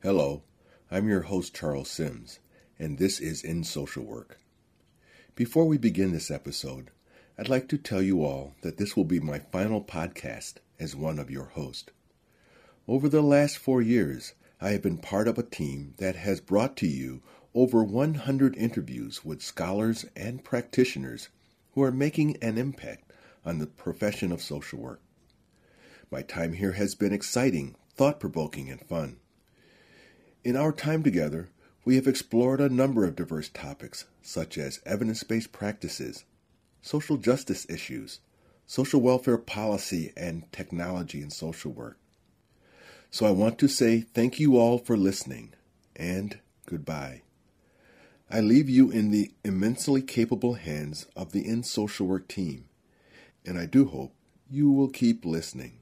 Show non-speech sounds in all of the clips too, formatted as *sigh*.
Hello, I'm your host Charles Sims, and this is In Social Work. Before we begin this episode, I'd like to tell you all that this will be my final podcast as one of your hosts. Over the last four years, I have been part of a team that has brought to you over 100 interviews with scholars and practitioners who are making an impact on the profession of social work. My time here has been exciting, thought provoking, and fun. In our time together, we have explored a number of diverse topics, such as evidence based practices, social justice issues, social welfare policy, and technology in social work. So I want to say thank you all for listening, and goodbye. I leave you in the immensely capable hands of the In Social Work team, and I do hope you will keep listening.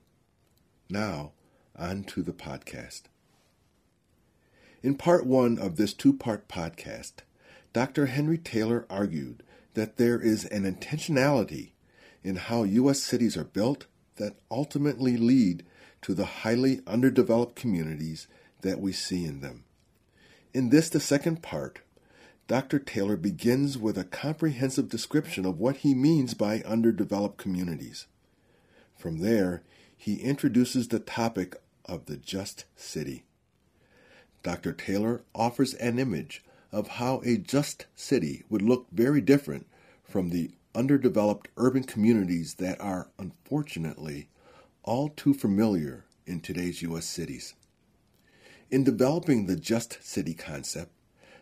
Now, on to the podcast. In part one of this two part podcast, Dr. Henry Taylor argued that there is an intentionality in how U.S. cities are built that ultimately lead to the highly underdeveloped communities that we see in them. In this, the second part, Dr. Taylor begins with a comprehensive description of what he means by underdeveloped communities. From there, he introduces the topic of the just city. Dr. Taylor offers an image of how a just city would look very different from the underdeveloped urban communities that are, unfortunately, all too familiar in today's U.S. cities. In developing the just city concept,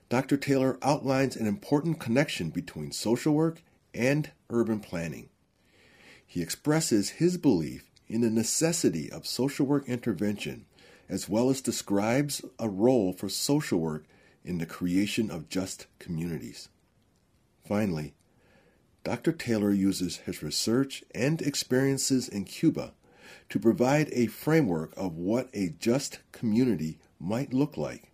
Dr. Taylor outlines an important connection between social work and urban planning. He expresses his belief in the necessity of social work intervention as well as describes a role for social work in the creation of just communities. Finally, Dr. Taylor uses his research and experiences in Cuba to provide a framework of what a just community might look like.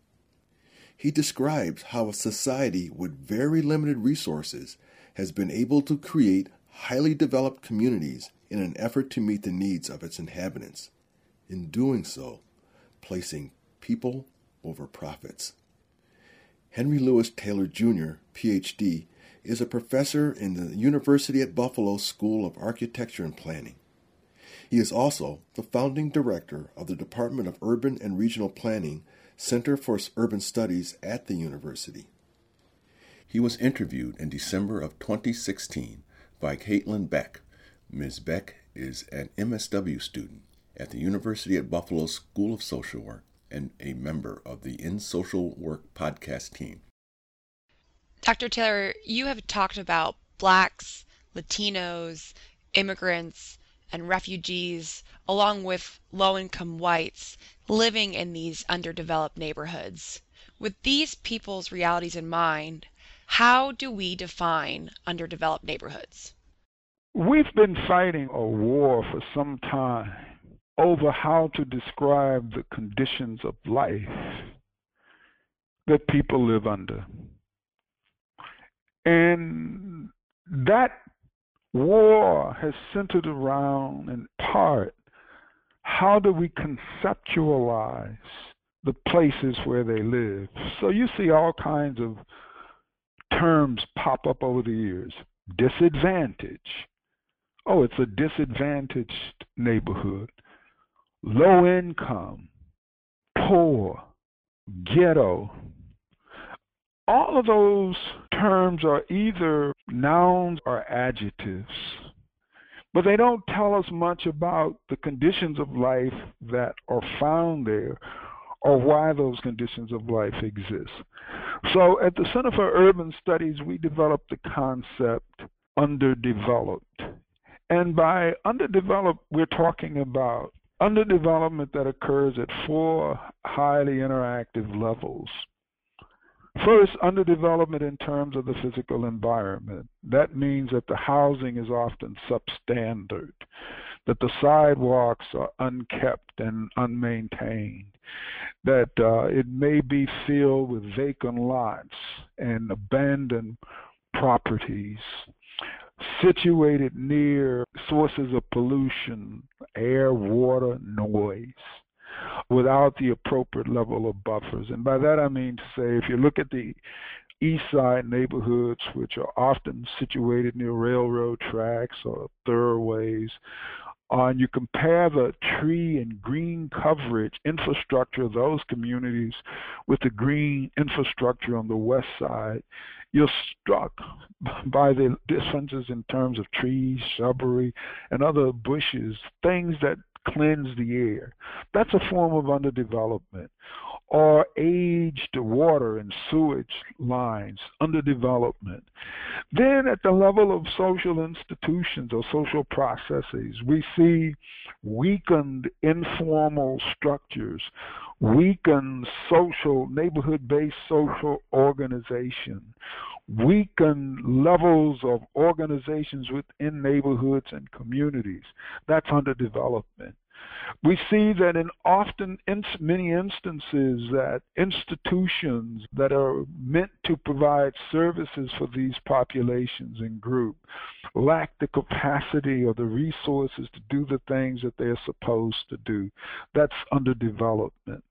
He describes how a society with very limited resources has been able to create highly developed communities in an effort to meet the needs of its inhabitants. In doing so, placing people over profits. Henry Louis Taylor Jr., PhD, is a professor in the University at Buffalo School of Architecture and Planning. He is also the founding director of the Department of Urban and Regional Planning Center for Urban Studies at the university. He was interviewed in December of 2016 by Caitlin Beck. Ms. Beck is an MSW student at the University at Buffalo School of Social Work and a member of the In Social Work podcast team. Dr. Taylor, you have talked about blacks, Latinos, immigrants, and refugees, along with low income whites, living in these underdeveloped neighborhoods. With these people's realities in mind, how do we define underdeveloped neighborhoods? We've been fighting a war for some time over how to describe the conditions of life that people live under. And that war has centered around, in part, how do we conceptualize the places where they live? So you see all kinds of terms pop up over the years disadvantage. Oh, it's a disadvantaged neighborhood low income, poor, ghetto. All of those terms are either nouns or adjectives, but they don't tell us much about the conditions of life that are found there or why those conditions of life exist. So at the Center for Urban Studies, we developed the concept underdeveloped. And by underdeveloped, we're talking about underdevelopment that occurs at four highly interactive levels. First, underdevelopment in terms of the physical environment. That means that the housing is often substandard, that the sidewalks are unkept and unmaintained, that uh, it may be filled with vacant lots and abandoned properties situated near sources of pollution, air, water, noise, without the appropriate level of buffers. And by that I mean to say, if you look at the east side neighborhoods, which are often situated near railroad tracks or thoroughways, uh, and you compare the tree and green coverage infrastructure of those communities with the green infrastructure on the west side, you're struck *laughs* by the differences in terms of trees, shrubbery, and other bushes, things that cleanse the air. That's a form of underdevelopment. Or aged water and sewage lines, underdevelopment. Then, at the level of social institutions or social processes, we see weakened informal structures, weakened social, neighborhood based social organization, weakened levels of organizations within neighborhoods and communities. That's underdevelopment. We see that in often in many instances that institutions that are meant to provide services for these populations and groups lack the capacity or the resources to do the things that they're supposed to do. That's underdevelopment.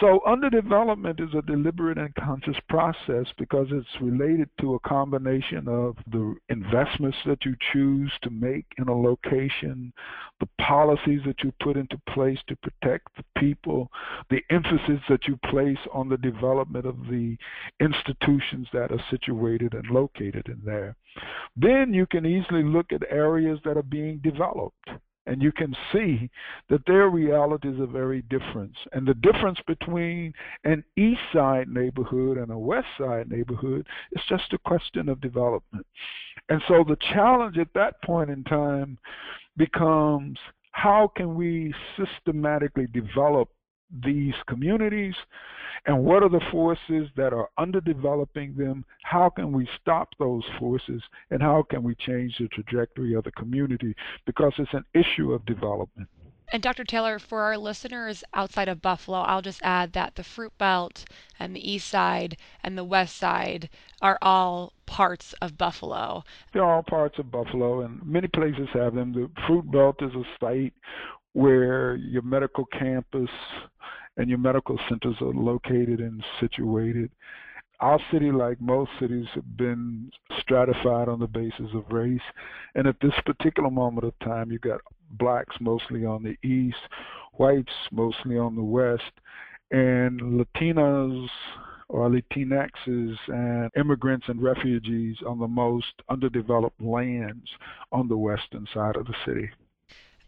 So, underdevelopment is a deliberate and conscious process because it's related to a combination of the investments that you choose to make in a location, the policies that you put into place to protect the people, the emphasis that you place on the development of the institutions that are situated and located in there. Then you can easily look at areas that are being developed and you can see that their realities are very different. And the difference between an east side neighborhood and a west side neighborhood is just a question of development. And so the challenge at that point in time becomes how can we systematically develop these communities and what are the forces that are underdeveloping them? How can we stop those forces? And how can we change the trajectory of the community? Because it's an issue of development. And Dr. Taylor, for our listeners outside of Buffalo, I'll just add that the Fruit Belt and the East Side and the West Side are all parts of Buffalo. They're all parts of Buffalo, and many places have them. The Fruit Belt is a site where your medical campus and your medical centers are located and situated. Our city, like most cities, have been stratified on the basis of race. And at this particular moment of time, you've got blacks mostly on the east, whites mostly on the west, and Latinos or Latinxes and immigrants and refugees on the most underdeveloped lands on the western side of the city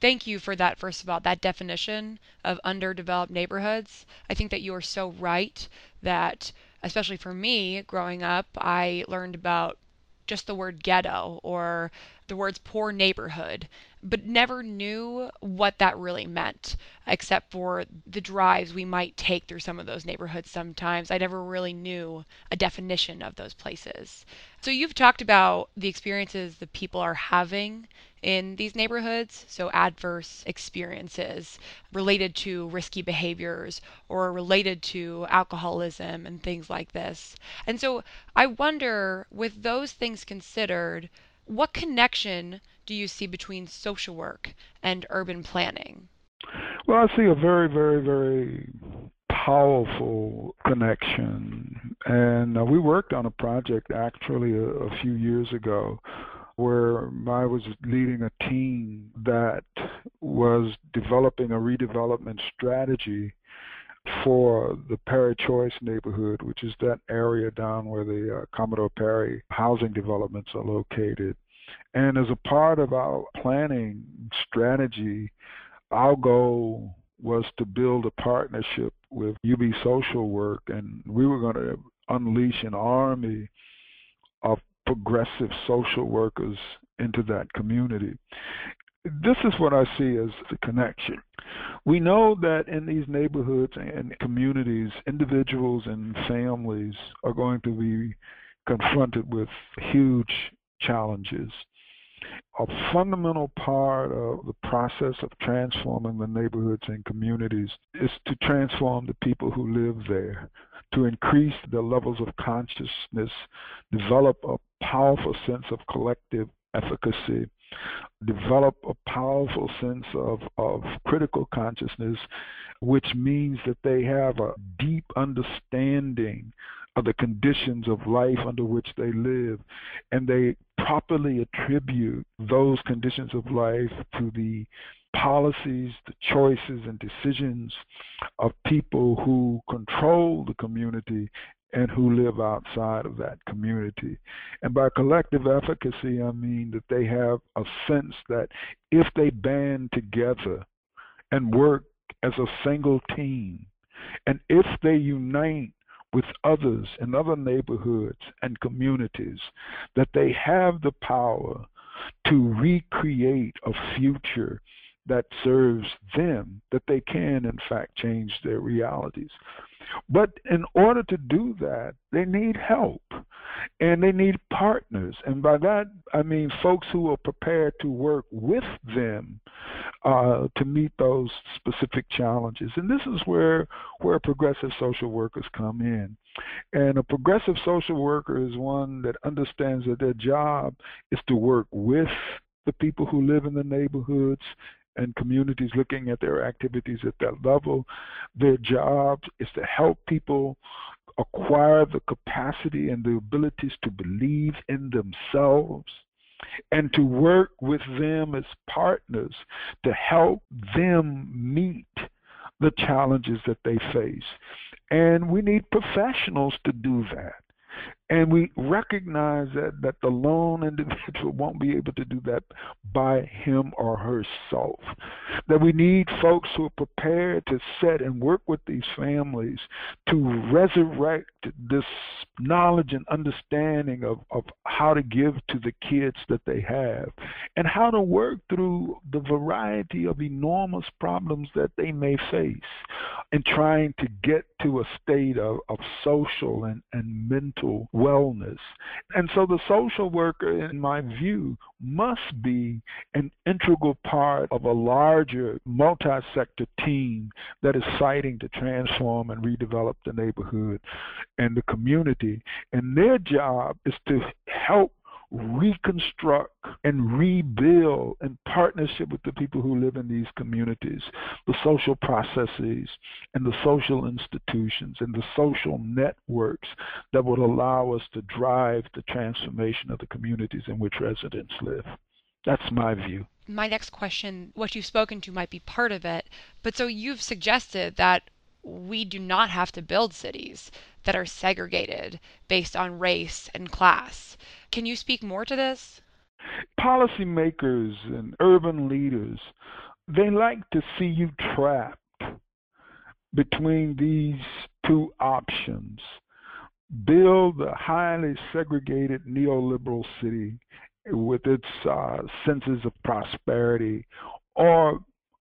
thank you for that, first of all, that definition of underdeveloped neighborhoods. I think that you are so right that, especially for me growing up, I learned about just the word ghetto or the words poor neighborhood, but never knew what that really meant, except for the drives we might take through some of those neighborhoods sometimes. I never really knew a definition of those places. So you've talked about the experiences the people are having in these neighborhoods, so adverse experiences related to risky behaviors or related to alcoholism and things like this. And so I wonder, with those things considered, what connection do you see between social work and urban planning? Well, I see a very, very, very powerful connection. And uh, we worked on a project actually a, a few years ago where I was leading a team that was developing a redevelopment strategy for the Perry Choice neighborhood, which is that area down where the uh, Commodore Perry housing developments are located. And as a part of our planning strategy, our goal was to build a partnership with UB Social Work, and we were going to unleash an army of progressive social workers into that community. this is what I see as the connection. We know that in these neighborhoods and communities, individuals and families are going to be confronted with huge challenges. A fundamental part of the process of transforming the neighborhoods and communities is to transform the people who live there, to increase the levels of consciousness, develop a powerful sense of collective efficacy, develop a powerful sense of, of critical consciousness, which means that they have a deep understanding of the conditions of life under which they live, and they properly attribute those conditions of life to the policies, the choices, and decisions of people who control the community and who live outside of that community. And by collective efficacy, I mean that they have a sense that if they band together and work as a single team, and if they unite with others in other neighborhoods and communities, that they have the power to recreate a future that serves them, that they can, in fact, change their realities. But in order to do that, they need help and they need partners. And by that, I mean folks who are prepared to work with them uh, to meet those specific challenges. And this is where, where progressive social workers come in. And a progressive social worker is one that understands that their job is to work with the people who live in the neighborhoods and communities looking at their activities at that level. Their job is to help people acquire the capacity and the abilities to believe in themselves and to work with them as partners to help them meet the challenges that they face. And we need professionals to do that. And we recognize that, that the lone *laughs* individual won't be able to do that by him or herself. That we need folks who are prepared to set and work with these families to resurrect this knowledge and understanding of, of how to give to the kids that they have and how to work through the variety of enormous problems that they may face in trying to get to a state of, of social and, and mental wellness. And so the social worker, in my view, must be an integral part of a larger multi sector team that is fighting to transform and redevelop the neighborhood and the community. And their job is to help reconstruct and rebuild in partnership with the people who live in these communities, the social processes and the social institutions and the social networks that would allow us to drive the transformation of the communities in which residents live. That's my view. My next question, what you've spoken to might be part of it, but so you've suggested that we do not have to build cities that are segregated based on race and class. Can you speak more to this? Policymakers and urban leaders, they like to see you trapped between these two options. Build a highly segregated neoliberal city with its uh, senses of prosperity, or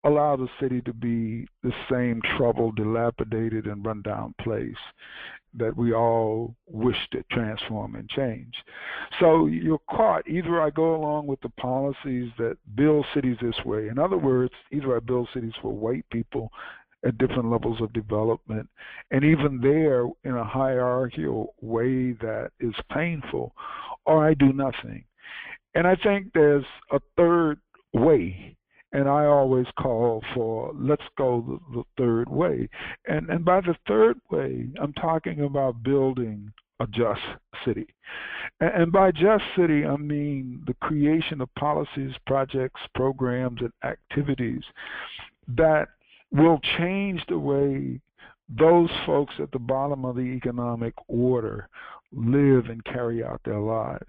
allow the city to be the same troubled, dilapidated, and rundown place that we all wish to transform and change. So you're caught. Either I go along with the policies that build cities this way. In other words, either I build cities for white people at different levels of development, and even there in a hierarchical way that is painful, or I do nothing. And I think there's a third way and I always call for let's go the, the, third way. And and by the third way, I'm talking about building a just city. And, and by just city, I mean the creation of policies, projects, programs, and activities that will change the way those folks at the bottom of the economic order live and carry out their lives.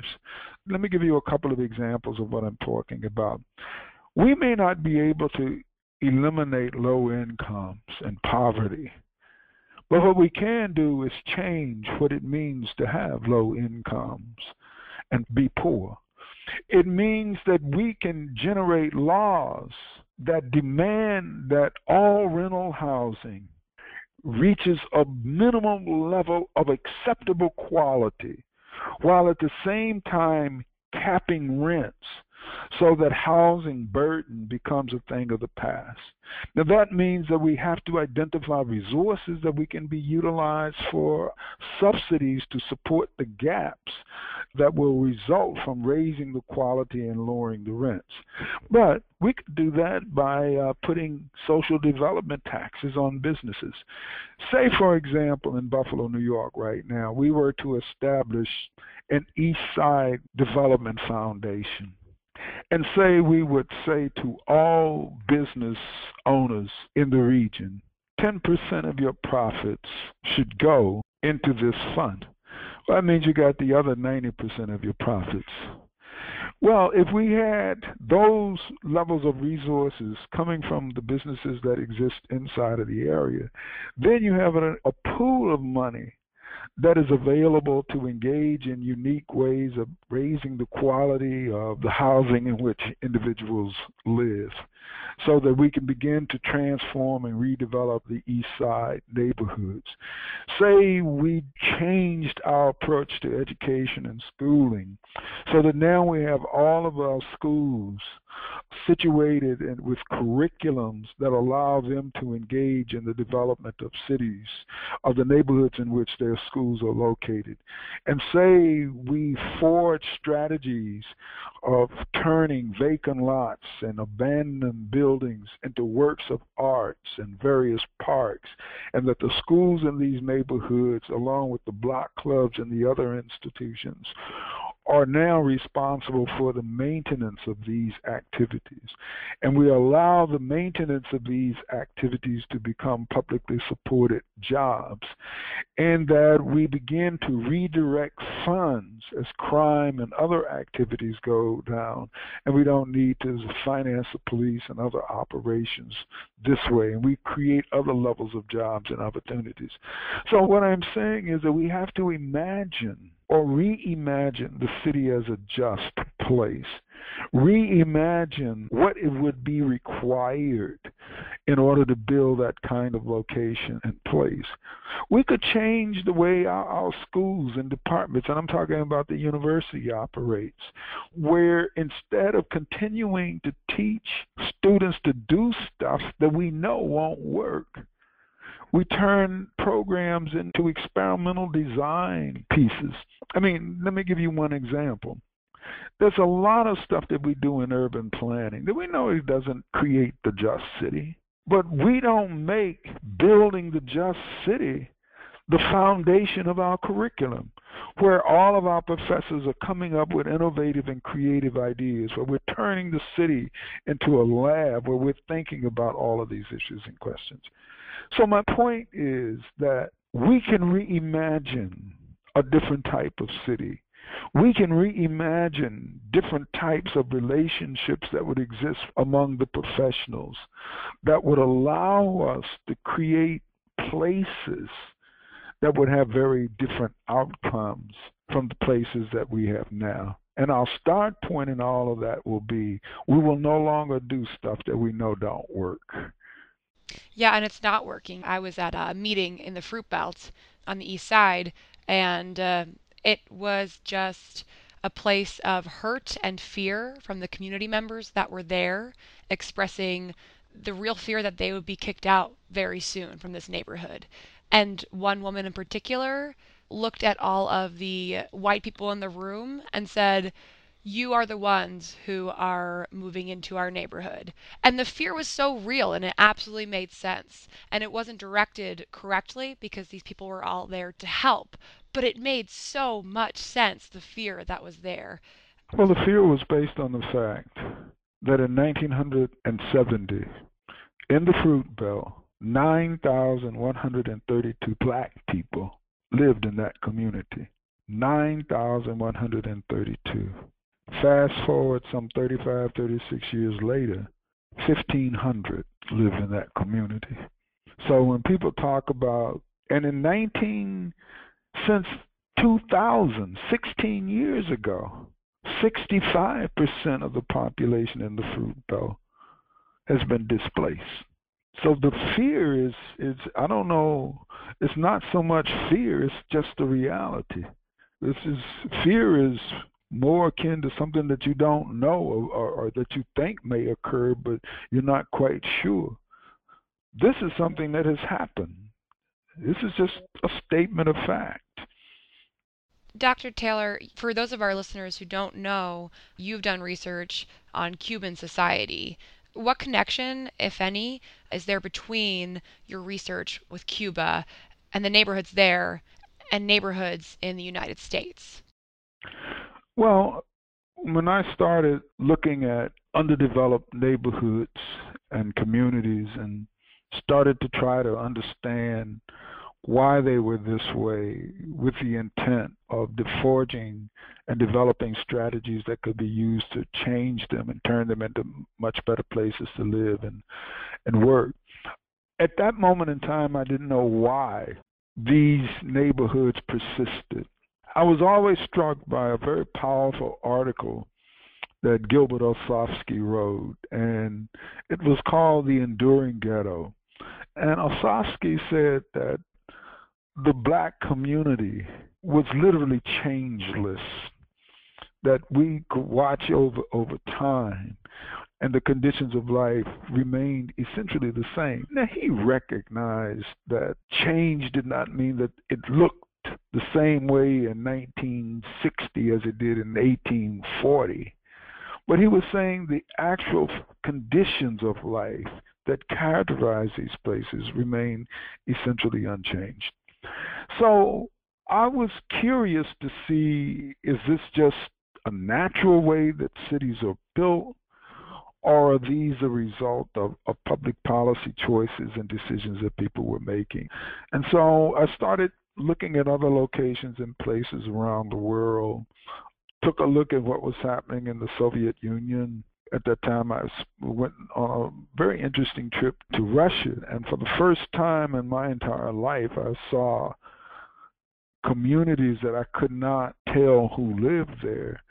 Let me give you a couple of examples of what I'm talking about. We may not be able to eliminate low incomes and poverty, but what we can do is change what it means to have low incomes and be poor. It means that we can generate laws that demand that all rental housing reaches a minimum level of acceptable quality while at the same time capping rents so that housing burden becomes a thing of the past. Now, that means that we have to identify resources that we can be utilized for subsidies to support the gaps that will result from raising the quality and lowering the rents. But we could do that by uh, putting social development taxes on businesses. Say, for example, in Buffalo, New York, right now, we were to establish an East Side Development Foundation and say we would say to all business owners in the region 10% of your profits should go into this fund. Well, that means you got the other 90% of your profits. Well, if we had those levels of resources coming from the businesses that exist inside of the area, then you have a, a pool of money that is available to engage in unique ways of raising the quality of the housing in which individuals live so that we can begin to transform and redevelop the east side neighborhoods. Say we changed our approach to education and schooling so that now we have all of our schools situated in, with curriculums that allow them to engage in the development of cities, of the neighborhoods in which their schools are located. And say we forge strategies of turning vacant lots and abandoned buildings into works of arts and various parks, and that the schools in these neighborhoods, along with the block clubs and the other institutions, are now responsible for the maintenance of these activities. And we allow the maintenance of these activities to become publicly supported jobs. And that we begin to redirect funds as crime and other activities go down. And we don't need to finance the police and other operations this way. And we create other levels of jobs and opportunities. So, what I'm saying is that we have to imagine or reimagine the city as a just place. Reimagine what it would be required in order to build that kind of location and place. We could change the way our, our schools and departments, and I'm talking about the university operates, where instead of continuing to teach students to do stuff that we know won't work, we turn programs into experimental design pieces. I mean, let me give you one example. There's a lot of stuff that we do in urban planning that we know it doesn't create the just city, but we don't make building the just city the foundation of our curriculum, where all of our professors are coming up with innovative and creative ideas, where we're turning the city into a lab where we're thinking about all of these issues and questions. So my point is that we can reimagine a different type of city. We can reimagine different types of relationships that would exist among the professionals that would allow us to create places that would have very different outcomes from the places that we have now. And our start point in all of that will be we will no longer do stuff that we know don't work. Yeah, and it's not working. I was at a meeting in the Fruit Belt on the east side, and uh, it was just a place of hurt and fear from the community members that were there, expressing the real fear that they would be kicked out very soon from this neighborhood. And one woman in particular looked at all of the white people in the room and said, you are the ones who are moving into our neighborhood. And the fear was so real and it absolutely made sense. And it wasn't directed correctly because these people were all there to help. But it made so much sense, the fear that was there. Well, the fear was based on the fact that in 1970, in the Fruit Belt, 9,132 black people lived in that community. 9,132. Fast forward some 35, 36 years later, 1,500 live in that community. So when people talk about, and in 19, since 2000, 16 years ago, 65% of the population in the fruit belt has been displaced. So the fear is is I don't know, it's not so much fear, it's just the reality. This is fear is more akin to something that you don't know or, or, that you think may occur, but you're not quite sure. This is something that has happened. This is just a statement of fact. Dr. Taylor, for those of our listeners who don't know, you've done research on Cuban society. What connection, if any, is there between your research with Cuba and the neighborhoods there and neighborhoods in the United States? Well, when I started looking at underdeveloped neighborhoods and communities and started to try to understand why they were this way with the intent of forging and developing strategies that could be used to change them and turn them into much better places to live and, and work. At that moment in time, I didn't know why these neighborhoods persisted. I was always struck by a very powerful article that Gilbert Osofsky wrote, and it was called The Enduring Ghetto. And Osofsky said that the black community was literally changeless, that we could watch over over time and the conditions of life remained essentially the same. Now, he recognized that change did not mean that it looked the same way in 1960 as it did in 1840. But he was saying the actual conditions of life that characterize these places remain essentially unchanged. So I was curious to see is this just a natural way that cities are built? Or are these a result of, of public policy choices and decisions that people were making? And so I started looking at other locations and places around the world, took a look at what was happening in the Soviet Union. At that time, I went on a very interesting trip to Russia, and for the first time in my entire life, I saw communities that I could not tell who lived there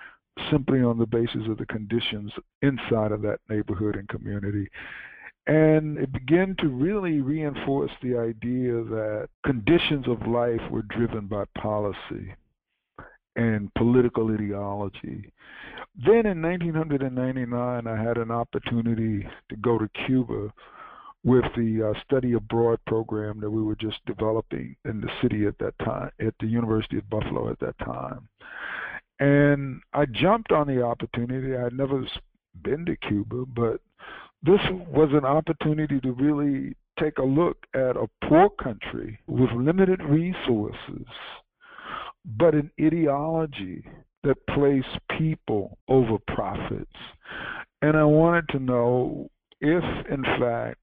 simply on the basis of the conditions inside of that neighborhood and community. And it began to really reinforce the idea that conditions of life were driven by policy and political ideology. Then in 1999, I had an opportunity to go to Cuba with the uh, study abroad program that we were just developing in the city at that time, at the University of Buffalo at that time. And I jumped on the opportunity. I had never been to Cuba, but this was an opportunity to really take a look at a poor country with limited resources, but an ideology that placed people over profits. And I wanted to know if, in fact,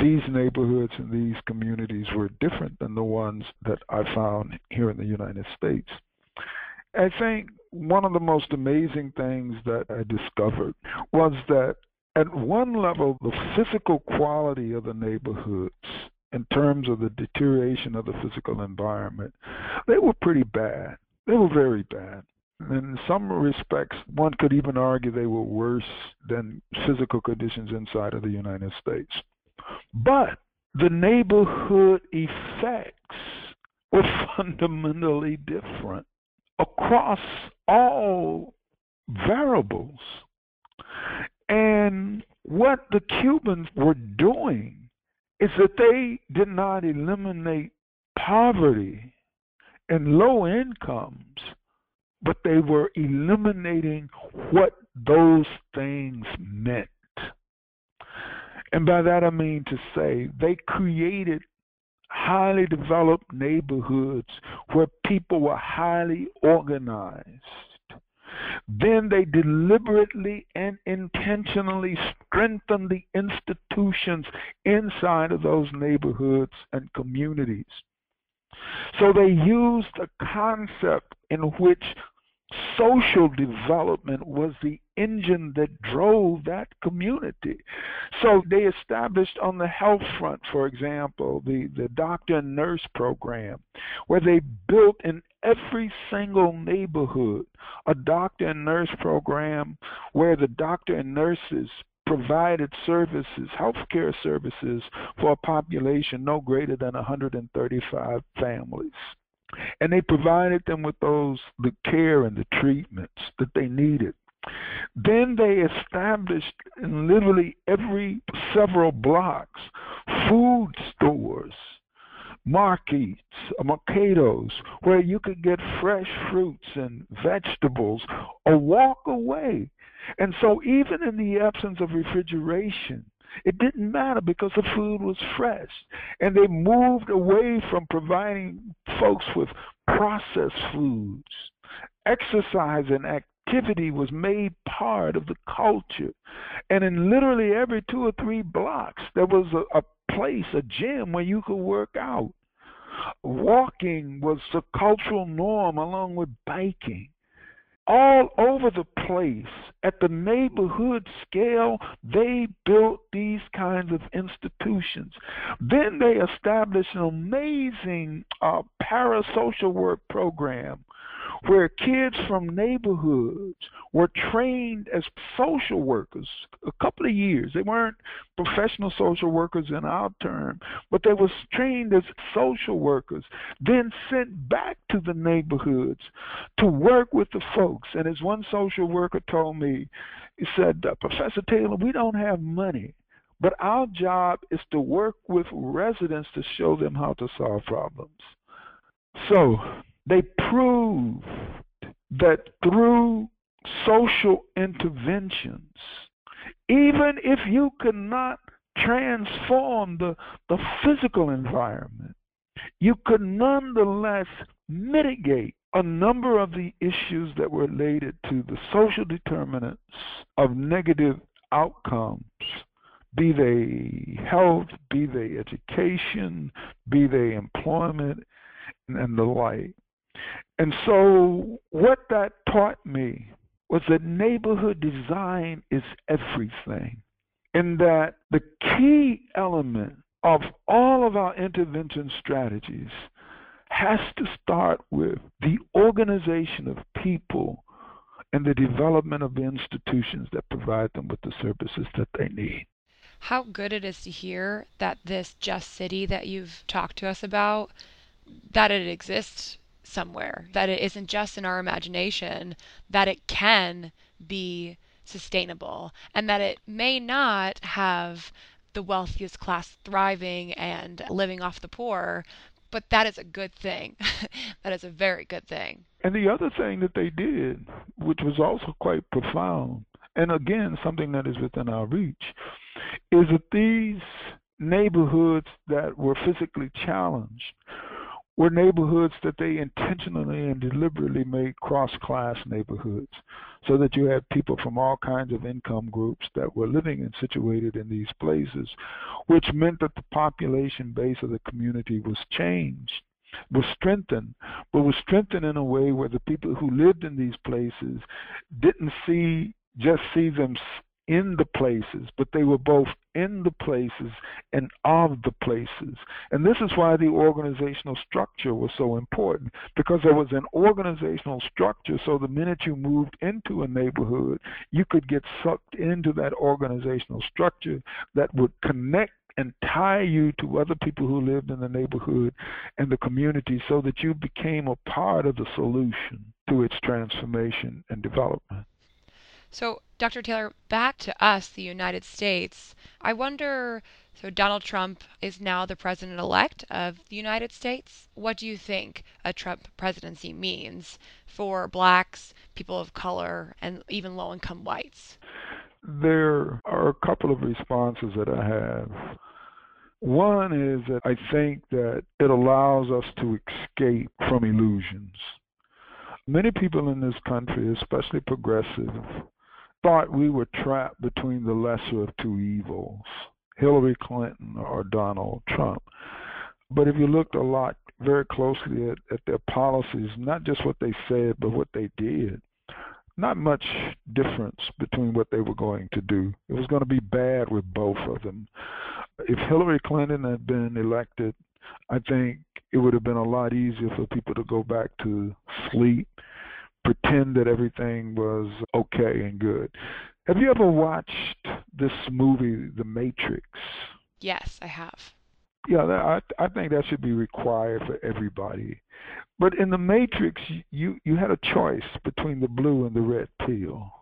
these neighborhoods and these communities were different than the ones that I found here in the United States. I think one of the most amazing things that I discovered was that at one level, the physical quality of the neighborhoods, in terms of the deterioration of the physical environment, they were pretty bad. They were very bad. In some respects, one could even argue they were worse than physical conditions inside of the United States. But the neighborhood effects were *laughs* fundamentally different across all variables. And what the Cubans were doing is that they did not eliminate poverty and low incomes, but they were eliminating what those things meant. And by that I mean to say they created highly developed neighborhoods where people were highly organized. Then they deliberately and intentionally strengthened the institutions inside of those neighborhoods and communities. So they used a concept in which social development was the engine that drove that community. So they established on the health front, for example, the, the doctor and nurse program, where they built in every single neighborhood a doctor and nurse program where the doctor and nurses provided services, healthcare services for a population no greater than 135 families. And they provided them with those the care and the treatments that they needed. Then they established in literally every several blocks food stores, markets, mercados, where you could get fresh fruits and vegetables a walk away. And so, even in the absence of refrigeration, it didn't matter because the food was fresh. And they moved away from providing folks with processed foods. Exercise and activity was made part of the culture. And in literally every two or three blocks, there was a, a place, a gym where you could work out. Walking was the cultural norm along with biking all over the place at the neighborhood scale they built these kinds of institutions then they established an amazing uh, parasocial work program where kids from neighborhoods were trained as social workers a couple of years. They weren't professional social workers in our term, but they were trained as social workers, then sent back to the neighborhoods to work with the folks. And as one social worker told me, he said, uh, Professor Taylor, we don't have money. But our job is to work with residents to show them how to solve problems. So they proved that through social interventions, even if you could not transform the, the physical environment, you could nonetheless mitigate a number of the issues that were related to the social determinants of negative outcomes, be they health, be they education, be they employment, and the like. And so, what that taught me was that neighborhood design is everything, and that the key element of all of our intervention strategies has to start with the organization of people and the development of the institutions that provide them with the services that they need. How good it is to hear that this just city that you've talked to us about that it exists somewhere, that it isn't just in our imagination, that it can be sustainable, and that it may not have the wealthiest class thriving and living off the poor, but that is a good thing. *laughs* that is a very good thing. And the other thing that they did, which was also quite profound, and again, something that is within our reach, is that these neighborhoods that were physically challenged were neighborhoods that they intentionally and deliberately made cross class neighborhoods so that you had people from all kinds of income groups that were living and situated in these places, which meant that the population base of the community was changed, was strengthened, but was strengthened in a way where the people who lived in these places didn't see just see them in the places, but they were both in the places and of the places. And this is why the organizational structure was so important, because there was an organizational structure. So the minute you moved into a neighborhood, you could get sucked into that organizational structure that would connect and tie you to other people who lived in the neighborhood and the community so that you became a part of the solution to its transformation and development. So, Dr. Taylor, back to us, the United States. I wonder so, Donald Trump is now the president elect of the United States. What do you think a Trump presidency means for blacks, people of color, and even low income whites? There are a couple of responses that I have. One is that I think that it allows us to escape from illusions. Many people in this country, especially progressive, thought we were trapped between the lesser of two evils, Hillary Clinton or Donald Trump. But if you looked a lot very closely at, at their policies, not just what they said, but what they did, not much difference between what they were going to do. It was going to be bad with both of them. If Hillary Clinton had been elected I think it would have been a lot easier for people to go back to sleep, pretend that everything was okay and good. Have you ever watched this movie, The Matrix? Yes, I have. Yeah, I I think that should be required for everybody. But in the Matrix, you you had a choice between the blue and the red pill.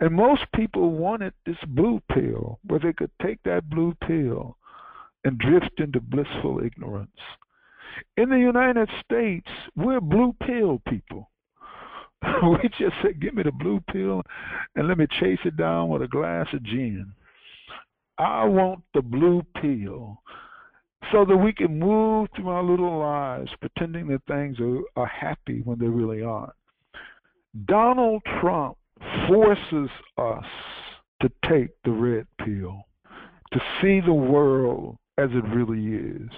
And most people wanted this blue pill where they could take that blue pill and drift into blissful ignorance. In the United States, we're blue pill people. *laughs* we just say, give me the blue pill and let me chase it down with a glass of gin. I want the blue pill so that we can move through our little lives pretending that things are, are happy when they really aren't. Donald Trump forces us to take the red pill, to see the world as it really is.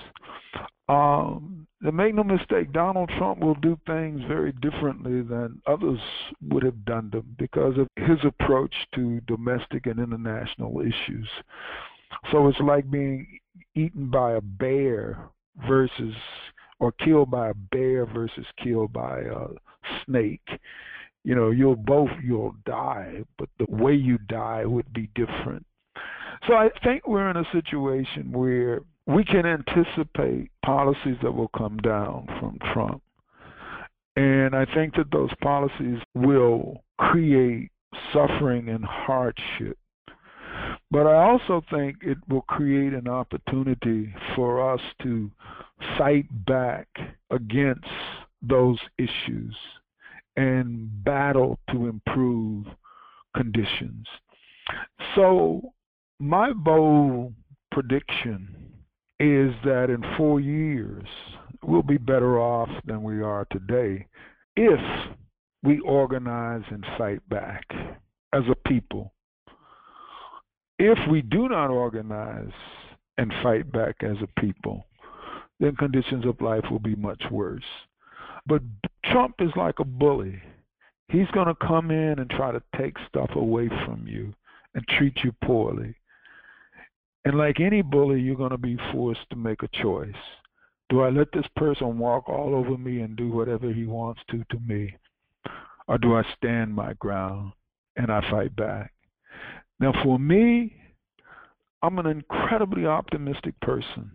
Um, and make no mistake, Donald Trump will do things very differently than others would have done them because of his approach to domestic and international issues. So it's like being eaten by a bear versus, or killed by a bear versus killed by a snake. You know, you'll both you'll die, but the way you die would be different. So I think we're in a situation where we can anticipate policies that will come down from Trump. And I think that those policies will create suffering and hardship. But I also think it will create an opportunity for us to fight back against those issues and battle to improve conditions. So, my bold prediction is that in four years, we'll be better off than we are today if we organize and fight back as a people. If we do not organize and fight back as a people, then conditions of life will be much worse. But Trump is like a bully. He's going to come in and try to take stuff away from you and treat you poorly. And like any bully, you're going to be forced to make a choice. Do I let this person walk all over me and do whatever he wants to to me? Or do I stand my ground and I fight back? Now, for me, I'm an incredibly optimistic person.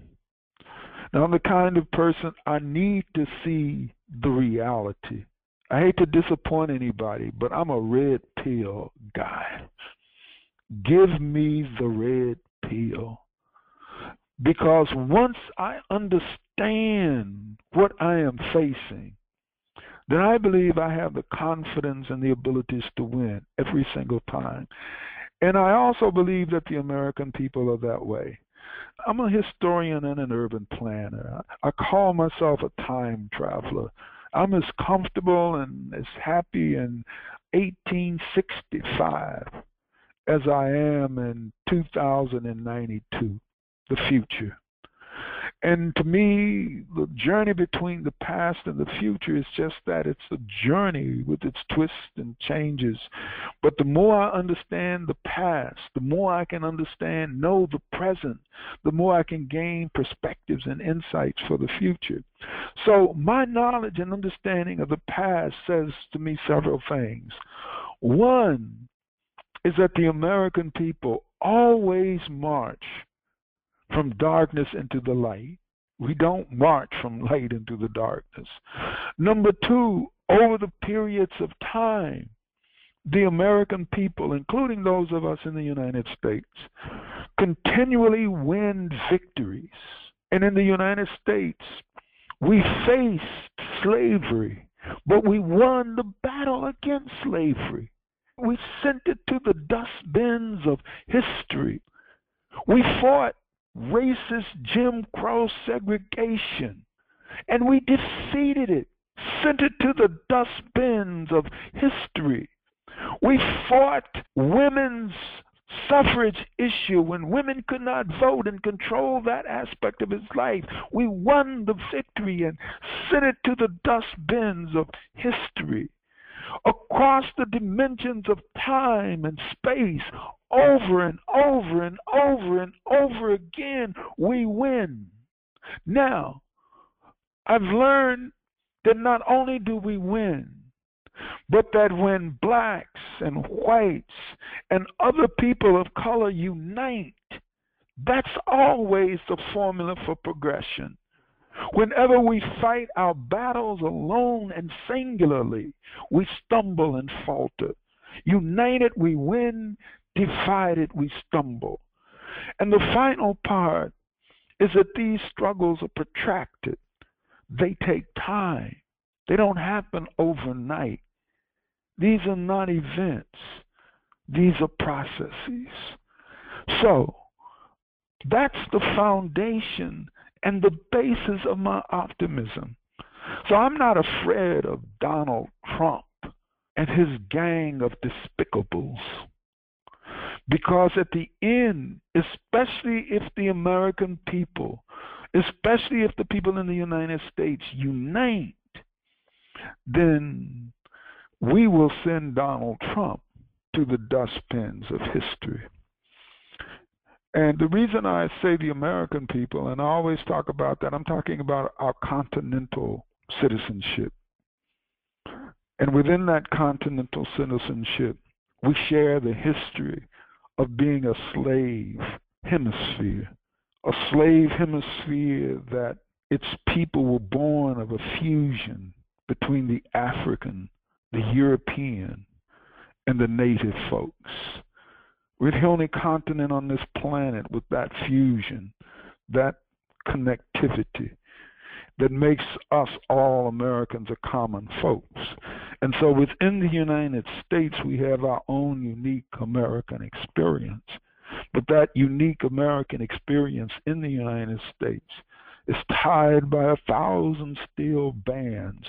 Now, I'm the kind of person I need to see the reality. I hate to disappoint anybody, but I'm a red pill guy. Give me the red appeal. Because once I understand what I am facing, then I believe I have the confidence and the abilities to win every single time. And I also believe that the American people are that way. I'm a historian and an urban planner. I call myself a time traveler. I'm as comfortable and as happy in 1865 as I am in 2092, the future. And to me, the journey between the past and the future is just that it's a journey with its twists and changes. But the more I understand the past, the more I can understand, know the present, the more I can gain perspectives and insights for the future. So, my knowledge and understanding of the past says to me several things. One, is that the American people always march from darkness into the light. We don't march from *laughs* light into the darkness. Number two, over the periods of time, the American people, including those of us in the United States, continually win victories. And in the United States, we faced slavery, but we won the battle against slavery. We sent it to the dustbins of history. We fought racist Jim Crow segregation, and we defeated it, sent it to the dustbins of history. We fought women's suffrage issue when women could not vote and control that aspect of his life. We won the victory and sent it to the dustbins of history across the dimensions of time and space over and over and over and over again, we win. Now, I've learned that not only do we win, but that when blacks and whites and other people of color unite, that's always the formula for progression. Whenever we fight our battles alone and singularly, we stumble and falter. United, we win. Divided, we stumble. And the final part is that these struggles are protracted. They take time. They don't happen overnight. These are not events. These are processes. So, that's the foundation and the basis of my optimism. So I'm not afraid of Donald Trump and his gang of despicables. Because at the end, especially if the American people, especially if the people in the United States unite, then we will send Donald Trump to the dustbins of history. And the reason I say the American people, and I always talk about that, I'm talking about our continental citizenship. And within that continental citizenship, we share the history of being a slave hemisphere, a slave hemisphere that its people were born of a fusion between the African, the European, and the native folks. We're the only continent on this planet with that fusion, that connectivity that makes us all Americans a common folks. And so within the United States, we have our own unique American experience. But that unique American experience in the United States is tied by a thousand steel bands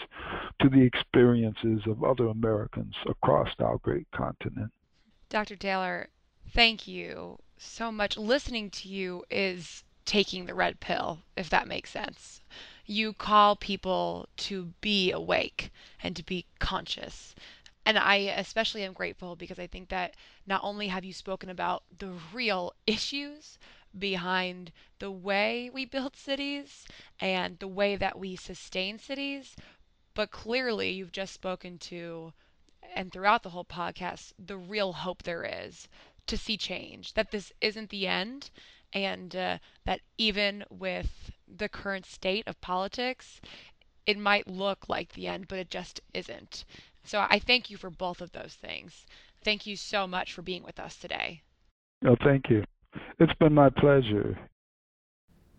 to the experiences of other Americans across our great continent. Dr. Taylor, thank you so much. Listening to you is taking the red pill, if that makes sense. You call people to be awake and to be conscious. And I especially am grateful because I think that not only have you spoken about the real issues behind the way we build cities and the way that we sustain cities, but clearly you've just spoken to, and throughout the whole podcast, the real hope there is to see change, that this isn't the end, and uh, that even with the current state of politics, it might look like the end, but it just isn't. So I thank you for both of those things. Thank you so much for being with us today. No, thank you. It's been my pleasure.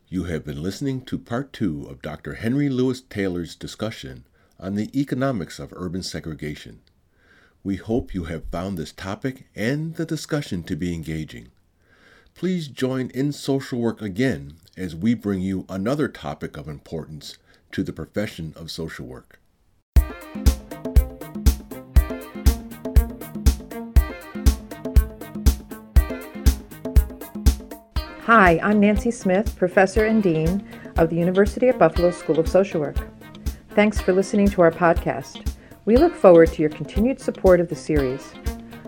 You have been listening to part two of Dr. Henry Louis Taylor's discussion on the economics of urban segregation. We hope you have found this topic and the discussion to be engaging. Please join in social work again as we bring you another topic of importance to the profession of social work. Hi, I'm Nancy Smith, Professor and Dean of the University at Buffalo School of Social Work. Thanks for listening to our podcast. We look forward to your continued support of the series.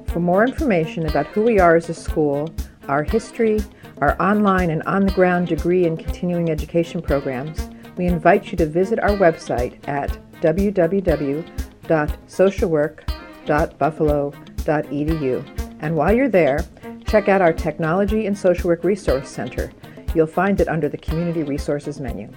For more information about who we are as a school, our history, our online and on the ground degree and continuing education programs, we invite you to visit our website at www.socialwork.buffalo.edu. And while you're there, Check out our Technology and Social Work Resource Center. You'll find it under the Community Resources menu.